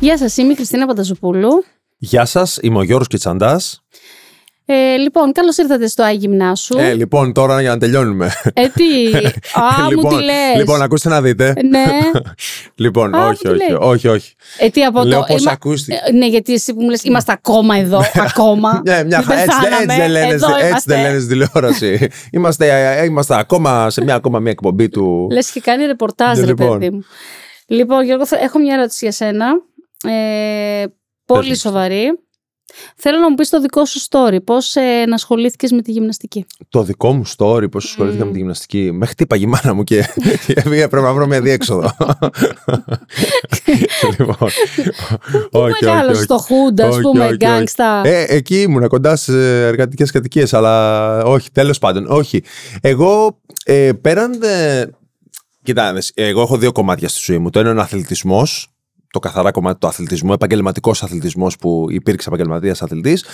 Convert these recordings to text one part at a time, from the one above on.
Γεια σας, είμαι η Χριστίνα Πανταζοπούλου. Γεια σας, είμαι ο Γιώργος Κιτσαντάς. Ε, λοιπόν, καλώς ήρθατε στο Άγιο σου. Ε, λοιπόν, τώρα για να τελειώνουμε. Ε, τι, α, λοιπόν, μου τι λες. Λοιπόν, ακούστε να δείτε. Ναι. λοιπόν, Α, όχι, τι όχι, λέει; όχι, όχι. Ε, τι από Λέω το... πώς είμα- ακούστηκε. Ε, ναι, γιατί εσύ που μου λες, είμαστε ακόμα εδώ, ακόμα. Ναι, μια Δεν χαρά. Έτσι, πεθάναμε, έτσι δεν λένε, εδώ έτσι είμαστε. δεν λένε στην τηλεόραση. είμαστε, ε, είμαστε ακόμα σε μια ακόμα μια εκπομπή του. Λες και κάνει ρεπορτάζ, Ναι, ρε λοιπόν. παιδί μου. Λοιπόν, Γιώργο, θα- έχω μια ερώτηση για σένα. Ε, πολύ μου. σοβαρή. Θέλω να μου πεις το δικό σου story. Πώς ε, ενασχολήθηκες με τη γυμναστική; Το δικό μου story, πώς ασχολήθηκα με τη γυμναστική. Με χτύπαγε η μάνα μου και έπρεπε να βρω μια διέξοδο. λοιπόν. όχι, Μεγάλο όχι, στο χούντα, ας Όχι, πούμε, όχι, όχι. γκάγκστα; Ε, εκεί ήμουνα κοντά σε εργατικές κατοικίες, αλλά όχι, τέλος πάντων. Όχι. Εγώ ε, πέραν. Ε, κοίτα, δες, εγώ έχω δύο κομμάτια στη ζωή μου. Το ένα είναι ο αθλητισμός, το καθαρά κομμάτι του αθλητισμού, επαγγελματικός αθλητισμός που υπήρξε επαγγελματίας αθλητής.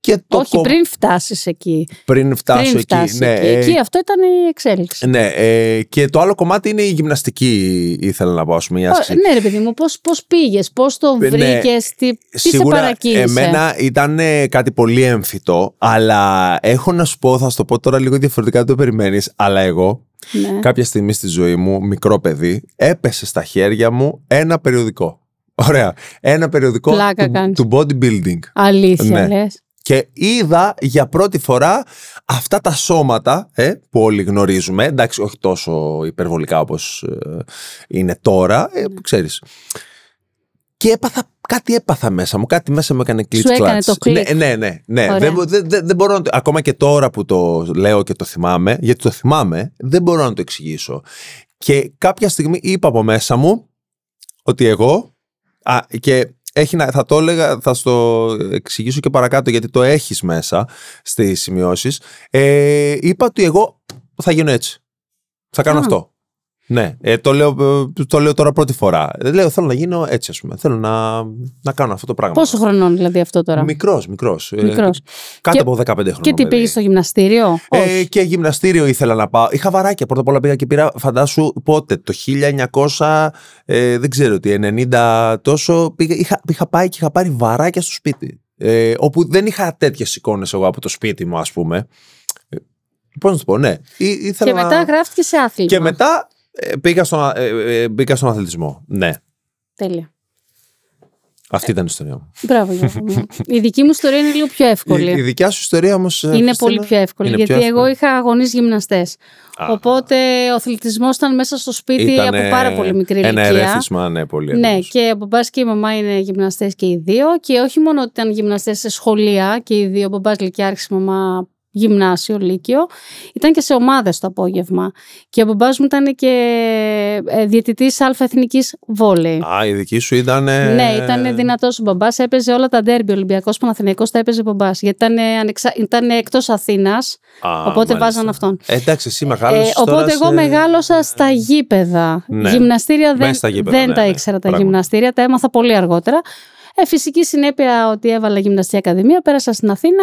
Και το Όχι, κο- πριν φτάσεις εκεί. πριν φτάσω πριν εκεί. φτάσεις ναι, εκεί. ε, Εκεί αυτό ήταν η εξέλιξη. ναι, ε, και το άλλο κομμάτι είναι η γυμναστική, ήθελα να πω, ας πούμε, η Ω, άσκηση. ναι, ρε παιδί μου, πώς, πώς πήγες, πώς το Ναι, βρήκες, τι, τι σε Σίγουρα παρακίνησε; εμένα ήταν ε, κάτι πολύ έμφυτο, αλλά έχω να σου πω, θα σου το πω τώρα λίγο διαφορετικά, δεν το περιμένεις, αλλά εγώ Ναι. κάποια στιγμή στη ζωή μου, μικρό παιδί, έπεσε στα χέρια μου ένα περιοδικό. Ωραία. Ένα περιοδικό Πλάκα του, κάνεις. του bodybuilding. Αλήθεια, Ναι. λες. Και είδα για πρώτη φορά αυτά τα σώματα ε, που όλοι γνωρίζουμε. Εντάξει, όχι τόσο υπερβολικά όπως ε, είναι τώρα, ε, που ξέρεις. Και έπαθα, κάτι έπαθα μέσα μου, κάτι μέσα μου έκανε κλίτς έκανε κλάτς. το κλικ. Ναι, ναι, ναι. ναι. Ωραία. Δεν, μπο- δεν, δεν, δεν μπορώ να το, ακόμα και τώρα που το λέω και το θυμάμαι, γιατί το θυμάμαι, δεν μπορώ να το εξηγήσω. Και κάποια στιγμή είπα από μέσα μου ότι εγώ, α, και έχει να, θα το έλεγα, θα στο εξηγήσω και παρακάτω γιατί το έχεις μέσα στις σημειώσεις, ε, είπα ότι εγώ θα γίνω έτσι. Θα κάνω Α. αυτό. Ναι, ε, το, λέω, ε, το λέω τώρα πρώτη φορά. Ε, Λέω, θέλω να γίνω έτσι, ας πούμε. Θέλω να, να κάνω αυτό το πράγμα. Πόσο χρονών δηλαδή αυτό τώρα; Μικρός, μικρός. Ε, Μικρός. κάτω Και- από 15 χρόνια. Και τι πήγες στο γυμναστήριο; Ε, Όχι. και γυμναστήριο ήθελα να πάω. Είχα βαράκια. Πρώτα απ' όλα πήγα και πήρα, φαντάσου πότε, το 1900, ε, δεν ξέρω τι, 90 τόσο. Πήγα, είχα, είχα πάει και είχα πάρει βαράκια στο σπίτι. Ε, όπου δεν είχα τέτοιες εικόνες εγώ από το σπίτι μου, ας πούμε. Ε, Πώς να σου πω, ναι. Ή, ήθελα Και μετά να... γράφτηκε σε άθλημα. Και μετά ε, πήγα, στον, ε, ε, μπήκα στον αθλητισμό. Ναι. Τέλεια. Αυτή ήταν η ιστορία μου. Μπράβο, Γιώργο μου. Η δική μου ιστορία είναι λίγο πιο εύκολη. Η, η δικιά σου ιστορία όμως. είναι πολύ πιο εύκολη. είναι γιατί πιο εύκολη. εγώ είχα αγωνείς γυμναστές. Α. Οπότε ο αθλητισμός ήταν μέσα στο σπίτι Ήτανε από πάρα πολύ μικρή Ένα ηλικία. ερέθισμα, ναι, πολύ. Ναι, έντονος. και ο μπαμπάς και η μαμά είναι γυμναστές και οι δύο. Και όχι μόνο ότι ήταν γυμναστές σε σχολεία και οι δύο, ο μπαμπάς λυκειάρχη, η μαμά γυμνάσιο, λύκειο, ήταν και σε ομάδες το απόγευμα. Και ο μπαμπάς μου ήταν και διαιτητής αλφα-εθνικής βόλεϊ. Α, η δική σου ήταν. Ναι, ήταν δυνατός ο μπαμπάς. Έπαιζε όλα τα ντέρμπι. Ολυμπιακός Παναθηναϊκός τα έπαιζε ο μπαμπάς. Γιατί ήταν, ανεξα... ήταν εκτός Αθήνας. Οπότε βάζαν αυτόν. Ε, εντάξει, εσύ Ε, μεγάλωσε. οπότε εγώ μεγάλωσα στα γήπεδα. Ναι. Γυμναστήρια Μέσα δεν, στα γήπεδα, δεν ναι, τα ναι, ήξερα τα πράγματι. γυμναστήρια. Τα έμαθα πολύ αργότερα. Ε, φυσική συνέπεια ότι έβαλα γυμναστική ακαδημία, πέρασα στην Αθήνα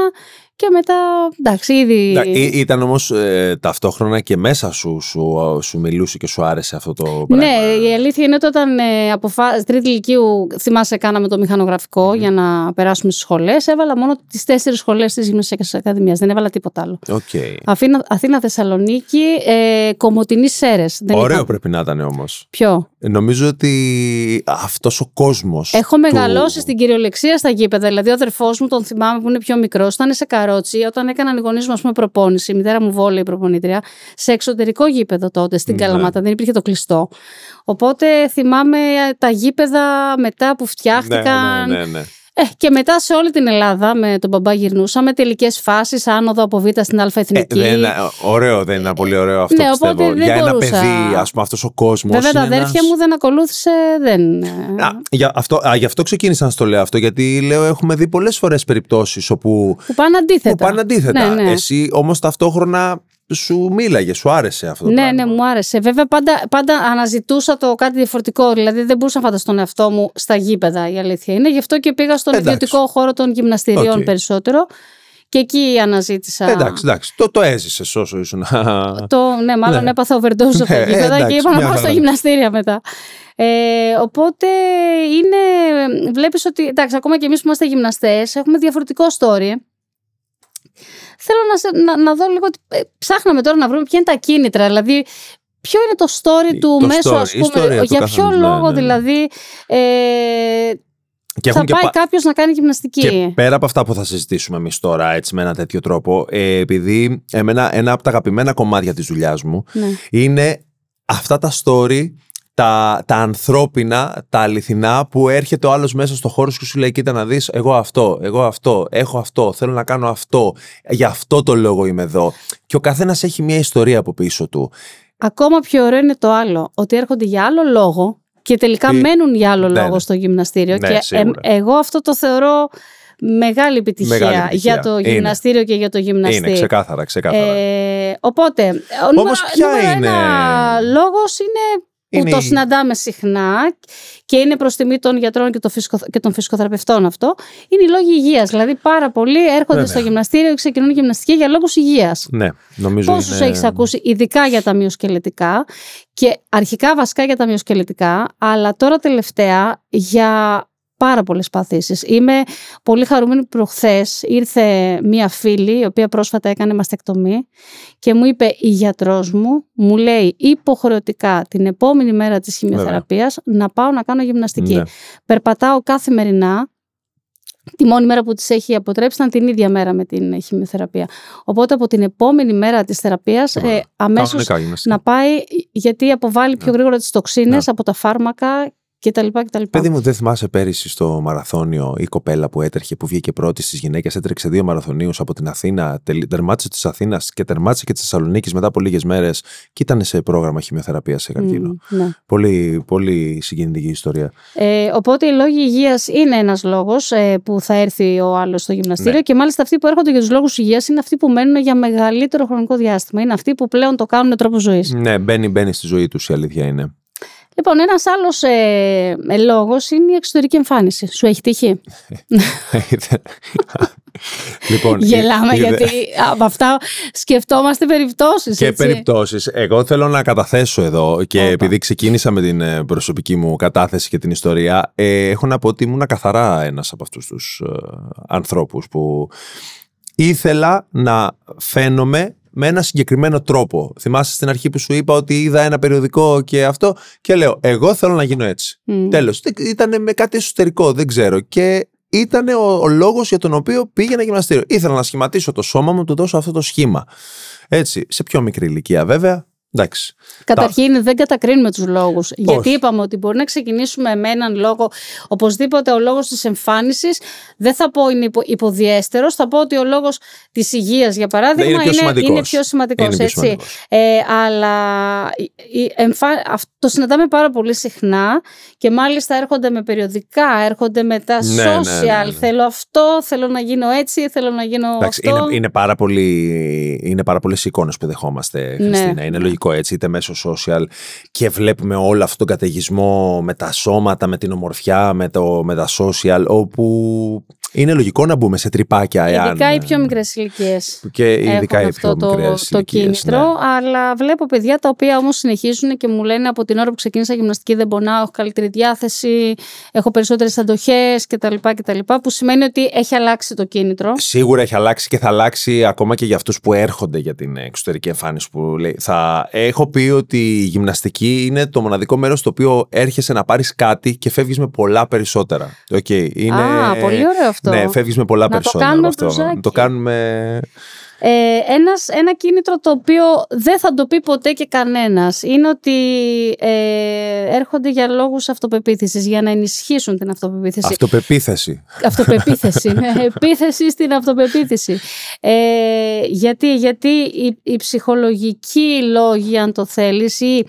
και μετά. Εντάξει, ήδη. Ήταν όμως ταυτόχρονα και μέσα σου, σου, σου μιλούσε και σου άρεσε αυτό το πράγμα. Ναι, η αλήθεια είναι ότι όταν ε, αποφα... τρίτη ηλικίου, θυμάσαι, κάναμε το μηχανογραφικό για να περάσουμε στις σχολές. Έβαλα μόνο τις τέσσερις σχολές της Γυμναστική Ακαδημίας. Δεν έβαλα τίποτα άλλο. Okay. Αθήνα, Αθήνα Θεσσαλονίκη, ε, Κομωτινή Σέρες. Ωραίο πρέπει να ήταν όμως. Ποιο; Νομίζω ότι αυτός ο κόσμος. Έχω μεγαλώσει στην κυριολεξία στα γήπεδα. Δηλαδή, ο αδερφός μου, τον θυμάμαι που είναι πιο μικρός, ήταν σε καρότσι όταν έκαναν οι γονείς μου, ας πούμε, προπόνηση. Η μητέρα μου βόλεϊ προπονήτρια, σε εξωτερικό γήπεδο τότε, στην Ναι. Καλαμάτα. Δεν υπήρχε το κλειστό. Οπότε θυμάμαι τα γήπεδα μετά που φτιάχτηκαν. Ναι, ναι, ναι. Ε, και μετά σε όλη την Ελλάδα με τον μπαμπά γυρνούσαμε τελικές φάσεις, άνοδο από Β στην Α Ε, Εθνική. δεν είναι, ωραίο, δεν είναι πολύ ωραίο αυτό Ναι, οπότε πιστεύω. δεν Για ένα μπορούσα. παιδί, ας πούμε, αυτός ο κόσμος. Βέβαια τα αδέρφια μου δεν ακολούθησε, δεν. Α, για αυτό, α, γι' αυτό ξεκίνησα να στο λέω αυτό, γιατί λέω έχουμε δει πολλές φορές περιπτώσεις όπου που πάνε αντίθετα. που πάνε αντίθετα. Ναι, ναι. Εσύ όμως ταυτόχρονα σου μίλαγε, σου άρεσε αυτό το Ναι, πράγμα. ναι, μου άρεσε. Βέβαια, πάντα, πάντα αναζητούσα το κάτι διαφορετικό. Δηλαδή, δεν μπορούσα να φανταστώ τον εαυτό μου στα γήπεδα, η αλήθεια είναι. Γι' αυτό και πήγα στον Εντάξει. ιδιωτικό χώρο των γυμναστηριών Οκ. περισσότερο. Και εκεί αναζήτησα. Εντάξει, εντάξει, το, το έζησες όσο ήσουν. Το, ναι, μάλλον Ναι. έπαθα overdose από τα Ναι, γήπεδα εντάξει, και είπα να μια πάω στα χαρά. γυμναστήρια μετά. Ε, οπότε είναι, βλέπεις ότι, εντάξει, ακόμα και εμείς που είμαστε γυμναστές, έχουμε διαφορετικό story. Θέλω να, να, να δω λίγο, ε, ψάχναμε τώρα να βρούμε ποια είναι τα κίνητρα, δηλαδή ποιο είναι το story του το μέσω, story, ας η πούμε, ιστορία του για ποιο καθενός, ναι, λόγο ναι, ναι. δηλαδή ε, Και θα έχουν και πάει πα- κάποιος να κάνει γυμναστική. Και πέρα από αυτά που θα συζητήσουμε εμείς τώρα, έτσι με ένα τέτοιο τρόπο, ε, επειδή εμένα ένα από τα αγαπημένα κομμάτια της δουλειάς μου Ναι. είναι αυτά τα story, τα, τα ανθρώπινα, τα αληθινά, που έρχεται ο άλλος μέσα στο χώρο σου και σου λέει: Κοίτα να δεις, εγώ αυτό, εγώ αυτό, έχω αυτό, θέλω να κάνω αυτό, για αυτό το λόγο είμαι εδώ. Και ο καθένας έχει μια ιστορία από πίσω του. Ακόμα πιο ωραίο είναι το άλλο, ότι έρχονται για άλλο λόγο και τελικά Τι- μένουν για άλλο Ναι, λόγο ναι. στο γυμναστήριο. Ναι, και σίγουρα. εγώ αυτό το θεωρώ μεγάλη επιτυχία, Μεγάλη επιτυχία. για το Είναι. γυμναστήριο και για το γυμναστή. Είναι ξεκάθαρα, ξεκάθαρα. Ε, οπότε, ο Όμως νούμερο- ποια νούμερο είναι- ένα λόγος είναι που Είναι το η- συναντάμε συχνά και είναι προς τιμή των γιατρών και των, φυσικο, και των φυσικοθεραπευτών αυτό, είναι οι λόγοι υγείας. Δηλαδή πάρα πολλοί έρχονται Βέβαια. στο γυμναστήριο και ξεκινούν γυμναστική για λόγους υγείας. ναι, νομίζω. Πόσους είναι... έχεις ακούσει, ειδικά για τα μυοσκελετικά και αρχικά βασικά για τα μυοσκελετικά, αλλά τώρα τελευταία για πάρα πολλές παθήσεις. Είμαι πολύ χαρούμενη που προχθές ήρθε μία φίλη, η οποία πρόσφατα έκανε μαστεκτομή και μου είπε η γιατρός μου, μου λέει υποχρεωτικά την επόμενη μέρα της χημειοθεραπείας να πάω να κάνω γυμναστική. Ναι. Περπατάω καθημερινά. Τη μόνη μέρα που της έχει αποτρέψει ήταν την ίδια μέρα με την ε, χημειοθεραπεία. Οπότε από την επόμενη μέρα της θεραπείας Ωραία. ε, αμέσως Κανονικά γυμναστική. να πάει γιατί αποβάλλει πιο Ναι. γρήγορα τις τοξίνες Ναι. από τα φάρμακα κτλ. κτλ. Παιδί μου, δεν θυμάσαι πέρυσι στο μαραθώνιο η κοπέλα που έτρεχε, που βγήκε πρώτη στις γυναίκες, έτρεξε δύο μαραθωνίους από την Αθήνα, τελ- τερμάτισε της Αθήνας και τερμάτισε και της Θεσσαλονίκης μετά από λίγες μέρες και ήταν σε πρόγραμμα χημειοθεραπεία σε καρκίνο. Μμ, ναι. Πολύ, πολύ συγκινητική ιστορία. Ε, οπότε οι λόγοι υγείας είναι ένας λόγος ε, που θα έρθει ο άλλος στο γυμναστήριο Ναι. και μάλιστα αυτοί που έρχονται για τους λόγους υγείας είναι αυτοί που μένουν για μεγαλύτερο χρονικό διάστημα. Είναι αυτοί που πλέον το κάνουν τρόπος ζωής. Ναι, μπαίνει, μπαίνει στη ζωή τους η αλήθεια είναι. Λοιπόν, ένας άλλος ε, ε, λόγος είναι η εξωτερική εμφάνιση. Σου έχει τύχει; λοιπόν, Γελάμε είδε- γιατί από αυτά σκεφτόμαστε περιπτώσεις. Και έτσι. περιπτώσεις. Εγώ θέλω να καταθέσω εδώ και Όπα. επειδή ξεκίνησα με την ε, προσωπική μου κατάθεση και την ιστορία, ε, έχω να πω ότι ήμουν καθαρά ένας από αυτούς τους ανθρώπους που ήθελα να φαίνομαι με ένα συγκεκριμένο τρόπο. Θυμάσαι στην αρχή που σου είπα ότι είδα ένα περιοδικό και αυτό και λέω εγώ θέλω να γίνω έτσι. Μμ. Τέλος, ήταν με κάτι εσωτερικό, δεν ξέρω. Και ήταν ο, ο λόγος για τον οποίο πήγαινα γυμναστήριο. Ήθελα να σχηματίσω το σώμα μου, να του δώσω αυτό το σχήμα. Έτσι, σε πιο μικρή ηλικία βέβαια. Εντάξει. Καταρχήν δεν κατακρίνουμε τους λόγους. Γιατί είπαμε ότι μπορεί να ξεκινήσουμε με έναν λόγο, οπωσδήποτε ο λόγος της εμφάνισης, δεν θα πω είναι υπο, υποδιέστερος, θα πω ότι ο λόγος της υγείας για παράδειγμα Ναι, είναι πιο σημαντικός. είναι πιο σημαντικός. Είναι πιο έτσι. σημαντικός. Ε, αλλά η- η εμφα- αυ- το συναντάμε πάρα πολύ συχνά και μάλιστα έρχονται με περιοδικά, έρχονται με τα Ναι, ναι, social. ναι, ναι. Θέλω αυτό, θέλω να γίνω έτσι, θέλω να γίνω Εντάξει, αυτό. είναι, είναι, πάρα πολύ, είναι πάρα πολλές εικόνες που δεχόμαστε, Ναι. Χριστίνα. Είναι λογικό έτσι, είτε μέσω social και βλέπουμε όλο αυτόν τον καταιγισμό με τα σώματα, με την ομορφιά, με, το, με τα social, όπου είναι λογικό να μπούμε σε τρυπάκια. εάν- Ειδικά οι πιο μικρές ηλικίες. Και ειδικά έχουν οι πιο αυτό το, μικρές το ηλικίες, κίνητρο, ναι. αλλά βλέπω παιδιά τα οποία όμως συνεχίζουν και μου λένε από την ώρα που ξεκίνησα γυμναστική δεν πονάω, έχω καλύτερη διάθεση, έχω περισσότερες αντοχές κτλ. κτλ που σημαίνει ότι έχει αλλάξει το κίνητρο. Σίγουρα έχει αλλάξει και θα αλλάξει ακόμα και για αυτούς που έρχονται για την εξωτερική εμφάνιση που λέει. Θα έχω πει ότι η γυμναστική είναι το μοναδικό μέρος στο οποίο έρχεσαι να πάρεις κάτι και φεύγεις με πολλά περισσότερα. Okay, είναι... Α, πολύ ωραίο αυτό. Ναι, φεύγεις με πολλά Να το περισσότερα. κάνουμε από αυτό. μπλουζάκι. Το κάνουμε... Ε, ένας, ένα κίνητρο το οποίο δεν θα το πει ποτέ και κανένας είναι ότι ε, έρχονται για λόγους αυτοπεποίθησης, για να ενισχύσουν την αυτοπεποίθηση. Αυτοπεποίθηση. Αυτοπεποίθηση. ναι. Επίθεση στην αυτοπεποίθηση. Ε, γιατί, γιατί οι, οι ψυχολογικοί λόγοι, αν το θέλεις, ή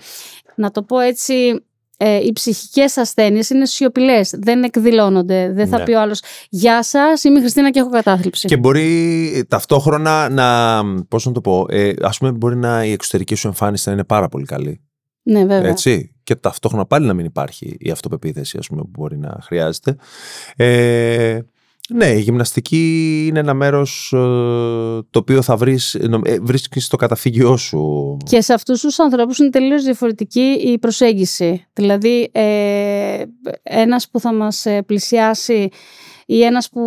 να το πω έτσι, ε, οι ψυχικές ασθένειες είναι σιωπηλές. Δεν εκδηλώνονται. Δεν θα Ναι. πει ο άλλος «Γεια σας, είμαι η Χριστίνα και έχω κατάθλιψη». Και μπορεί ταυτόχρονα να. Πώς να το πω. Ε, Α πούμε, μπορεί να η εξωτερική σου εμφάνιση να είναι πάρα πολύ καλή. ναι, βέβαια. Έτσι. Και ταυτόχρονα πάλι να μην υπάρχει η αυτοπεποίθηση, ας πούμε, που μπορεί να χρειάζεται. Ε, Ναι, η γυμναστική είναι ένα μέρος ε, το οποίο θα βρεις, ε, ε, βρίσκεις στο καταφύγιό σου. Και σε αυτούς τους ανθρώπους είναι τελείως διαφορετική η προσέγγιση. Δηλαδή, ε, ένας που θα μας πλησιάσει ή ένας που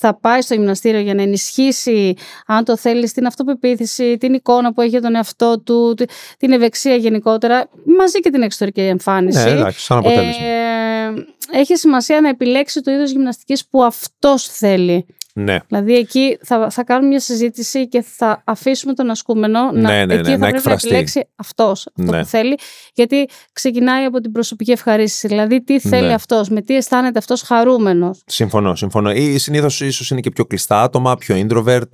θα πάει στο γυμναστήριο για να ενισχύσει, αν το θέλεις, την αυτοπεποίθηση, την εικόνα που έχει για τον εαυτό του, την ευεξία γενικότερα, μαζί και την εξωτερική εμφάνιση. Ναι, εντάξει, σαν αποτέλεσμα. Ε, έχει σημασία να επιλέξει το είδος γυμναστικής που αυτός θέλει. Ναι. Δηλαδή εκεί θα, θα κάνουμε μια συζήτηση και θα αφήσουμε τον ασκούμενο ναι, να, ναι, ναι, εκεί να θα πρέπει εκφραστεί. να επιλέξει αυτός αυτό Ναι. που θέλει γιατί ξεκινάει από την προσωπική ευχαρίστηση. Δηλαδή τι θέλει Ναι. αυτός, με τι αισθάνεται αυτός χαρούμενος. Συμφωνώ, συμφωνώ. Ή συνήθως ίσως είναι και πιο κλειστά άτομα, πιο introvert,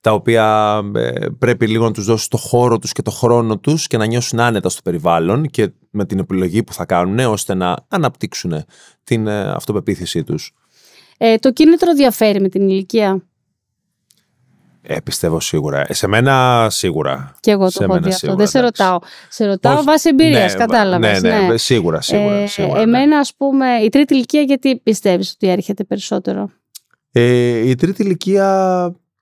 τα οποία ε, πρέπει λίγο να τους δώσεις το χώρο τους και το χρόνο τους και να νιώσουν άνετα στο περιβάλλον και με την επιλογή που θα κάνουν, ώστε να αναπτύξουν την ε, αυτοπεποίθησή τους. Ε, το κίνητρο διαφέρει με την ηλικία. Ε, πιστεύω σίγουρα. Ε, σε μένα σίγουρα. Και εγώ Σε το έχω μένα δει αυτό. σίγουρα, Δεν σε εντάξει. ρωτάω. Σε ρωτάω Όχι, βάσει εμπειρίας, ναι, κατάλαβες. Ναι, ναι, σίγουρα, σίγουρα. Ε, σίγουρα ναι. εμένα, ας πούμε, η τρίτη ηλικία γιατί πιστεύεις ότι έρχεται περισσότερο; Ε, η τρίτη ηλικία.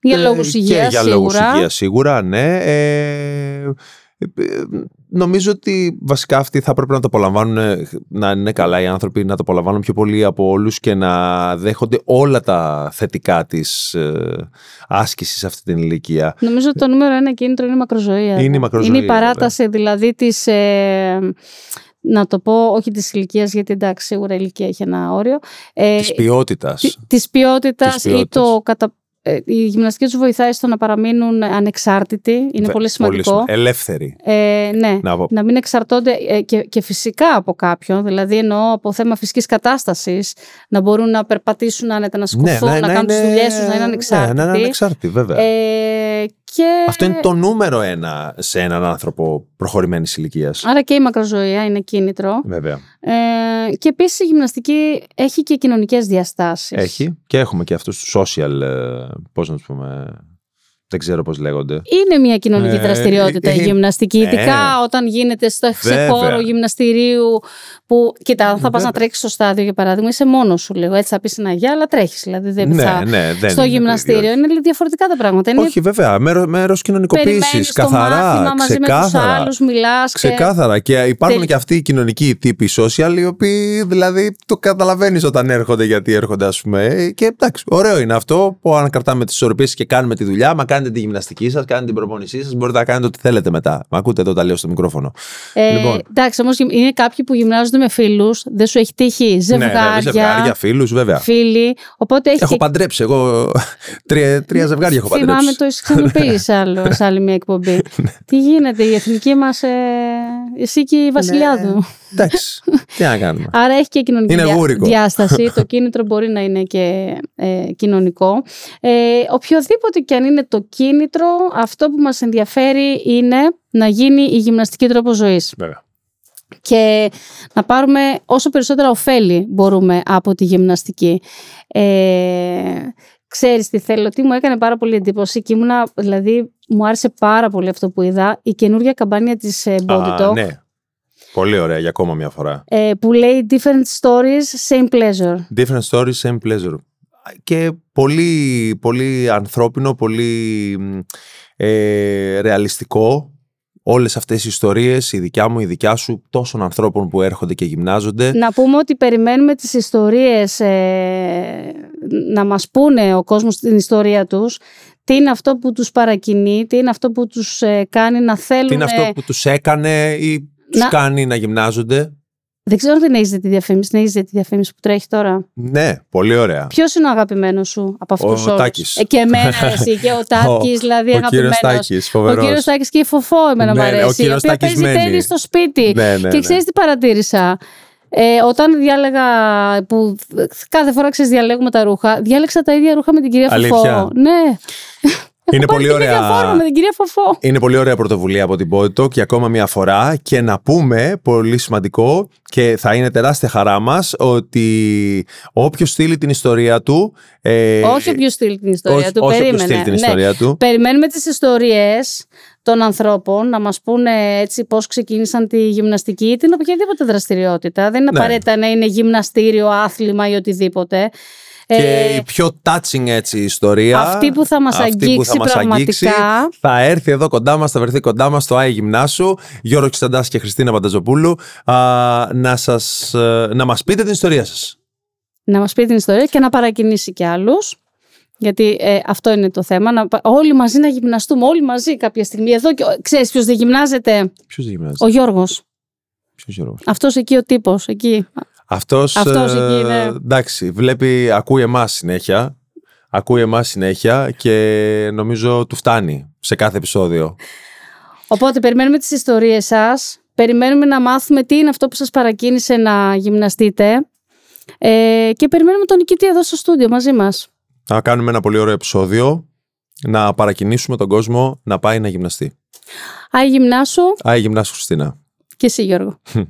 Για ε, λόγους και υγείας, για λόγους σίγουρα. υγείας, σίγουρα, ναι. Ε, ε, ε, νομίζω ότι βασικά αυτοί θα πρέπει να το απολαμβάνουν, ε, να είναι καλά οι άνθρωποι, να το απολαμβάνουν πιο πολύ από όλους και να δέχονται όλα τα θετικά της ε, άσκησης σε αυτή την ηλικία. Νομίζω ότι το νούμερο ένα κίνητρο είναι η μακροζωία. Είναι η μακροζωία, Είναι η παράταση δηλαδή της... Ε, να το πω, όχι της ηλικίας, γιατί εντάξει, σίγουρα η ηλικία έχει ένα όριο. Ε, Της ποιότητας. τη- της ποιότητας Της ή ποιότητας. το κατα... ε, η γυμναστική τους βοηθάει στο να παραμείνουν ανεξάρτητοι. Είναι Βε- πολύ σημαντικό. σημα- Ελεύθεροι. Ε, ναι, Να πω. να μην εξαρτώνται ε, και, και φυσικά από κάποιον, δηλαδή εννοώ από θέμα φυσικής κατάστασης, να μπορούν να περπατήσουν άνετα, να σκουφτούν, να, κάνουν τις είναι- δουλειές τους, να είναι Ναι, ανεξάρτητοι. να είναι ανεξάρτητοι, βέβαια. Ε, και... Αυτό είναι το νούμερο ένα σε έναν άνθρωπο προχωρημένης ηλικίας. Άρα και η μακροζωία είναι κίνητρο. Βέβαια. Ε, και επίσης η γυμναστική έχει και κοινωνικές διαστάσεις. Έχει και έχουμε και αυτούς τους social, ε, πώς να τους πούμε, δεν ξέρω πώς λέγονται. Είναι μια κοινωνική Ε, δραστηριότητα η ε, γυμναστική, ναι. ειδικά όταν γίνεται στο σε Βέβαια. χώρο γυμναστηρίου που, κοίτα, αν θα πας Βέβαια. να τρέξεις στο στάδιο για παράδειγμα, είσαι μόνος σου λίγο, έτσι θα πεις ένα γεια, αλλά τρέχεις, δηλαδή δεν ναι, θα... ναι, δεν στο είναι το γυμναστήριο ίδιο. είναι διαφορετικά τα πράγματα. Είναι Όχι, βέβαια. Μέρο, μέρος κοινωνικοποίησης. περιμένεις το Καθαρά. μάθημα μαζί με τους ξεκάθαρα. άλλους, μιλάς και... Ξεκάθαρα. Και υπάρχουν Τελ- και αυτοί οι κοινωνικοί τύποι social, οι οποίοι δηλαδή το καταλαβαίνεις όταν έρχονται, γιατί έρχονται, ας πούμε. Και εντάξει, ωραίο είναι αυτό που αν κρατάμε τις ισορροπίες και κάνουμε τη δουλειά, μα κάνετε τη γυμναστική σας, κάνετε την προπόνησή σας, μπορείτε να κάνετε ό,τι θέλετε μετά. Μα ακούτε εδώ τα λέω στο μικρόφωνο. Ε, Λοιπόν. Εντάξει, όμως είναι κάποιοι που γυμνάζονται με φίλους, δεν σου έχει τύχει ζευγάρια, Ναι, ναι, ζευγάρια, φίλους, βέβαια. φίλοι, οπότε έχει Έχω και παντρέψει. Εγώ τρία, τρία ζευγάρια έχω Θυμάμαι παντρέψει. το έχεις ξαναπεί σε, άλλο, σε άλλη μια εκπομπή. Ναι. Τι γίνεται, η εθνική μας. Ε, εσύ και η Βασιλιάδου. Εντάξει. Τι να κάνουμε. Άρα έχει και κοινωνική Είναι διά- γούρικο. διάσταση. το κίνητρο μπορεί να είναι και ε, κοινωνικό. Ε, οποιοδήποτε και αν είναι το κίνητρο, αυτό που μας ενδιαφέρει είναι να γίνει η γυμναστική τρόπο ζωής. Βέβαια. Και να πάρουμε όσο περισσότερα ωφέλη μπορούμε από τη γυμναστική. Ε, ξέρεις τι θέλω, τι μου έκανε πάρα πολύ εντύπωση και ήμουνα, δηλαδή μου άρεσε πάρα πολύ αυτό που είδα, η καινούργια καμπάνια της ε, Body Α, Talk, ναι. Πολύ ωραία για ακόμα μια φορά. ε, που λέει Different Stories, Same Pleasure. Different stories, same pleasure. Και πολύ, πολύ ανθρώπινο, πολύ μ, ε, ρεαλιστικό. Όλες αυτές οι ιστορίες, η δικιά μου, η δικιά σου, τόσων ανθρώπων που έρχονται και γυμνάζονται. Να πούμε ότι περιμένουμε τις ιστορίες ε, να μας πούνε ο κόσμος την ιστορία τους, τι είναι αυτό που τους παρακινεί, τι είναι αυτό που τους ε, κάνει να θέλουν... Τι είναι αυτό που τους έκανε ή τους Να- κάνει να γυμνάζονται. Δεν ξέρω αν την έχεις δει τη διαφήμιση, την έχεις δει τη διαφήμιση που τρέχει τώρα. Ναι, πολύ ωραία. Ποιος είναι ο αγαπημένος σου από αυτού Ο του όλους; Τάκης. Ε, και εμένα εσύ και ο Τάκης, δηλαδή ο αγαπημένος. κύριος Τάκης, Ο φοβερός. κύριος Τάκης και η Φοφό, εμένα μου Ναι, ναι, ο αρέσει. η κύριος οποία Τάκης παίζει μένει. τέννη στο σπίτι. Ναι, ναι, και ναι. ξέρεις τι παρατήρησα; Ε, όταν διάλεγα, που κάθε φορά ξέρεις διαλέγουμε τα ρούχα, διάλεξα τα ίδια ρούχα με την κυρία Αλήθεια; Φοφό. Ναι. Είναι Πάρει πολύ την ίδια φόρμα ωραία. με την κυρία Φοφό. Είναι πολύ ωραία πρωτοβουλία από την Body Talk και ακόμα μια φορά και να πούμε, πολύ σημαντικό και θα είναι τεράστια χαρά μας, ότι όποιος στείλει την ιστορία του... ε, όχι όποιος στείλει την ιστορία όχι- του, όχι όποιος περίμενε. στείλει την Ναι. ιστορία του. Περιμένουμε τις ιστορίες των ανθρώπων να μας πούνε έτσι πώς ξεκίνησαν τη γυμναστική ή την οποιαδήποτε δραστηριότητα. Δεν είναι Ναι. απαραίτητα να είναι γυμναστήριο, άθλημα ή οτιδήποτε. Και η πιο touching έτσι ιστορία. Αυτή που θα μας αυτή που αγγίξει θα μας πραγματικά. αγγίξει, θα έρθει εδώ κοντά μας, θα βρεθεί κοντά μας στο Άι Γυμνάσου, Γιώργο Κισταντάς και Χριστίνα Πανταζοπούλου, α, να, σας, ε, να μας πείτε την ιστορία σας. να μας πει την ιστορία και να παρακινήσει και άλλους. Γιατί ε, αυτό είναι το θέμα. Να, πα- όλοι μαζί να γυμναστούμε, όλοι μαζί κάποια στιγμή. Εδώ και ξέρεις ποιος δεν γυμνάζεται, Ποιος γυμνάζεται, ο Γιώργος. ποιος Γιώργος; Αυτός εκεί ο τύπος, εκεί. Αυτός, Αυτός ε, εκεί είναι. εντάξει, βλέπει, ακούει εμάς συνέχεια, ακούει εμάς συνέχεια και νομίζω του φτάνει σε κάθε επεισόδιο. Οπότε περιμένουμε τις ιστορίες σας. Περιμένουμε να μάθουμε τι είναι αυτό που σας παρακίνησε να γυμναστείτε. Ε, και περιμένουμε τον νικητή εδώ στο στούντιο μαζί μας. Να κάνουμε ένα πολύ ωραίο επεισόδιο, να παρακινήσουμε τον κόσμο να πάει να γυμναστεί. Άι γυμνάσου Άι γυμνάσου Χριστίνα. και εσύ Γιώργο.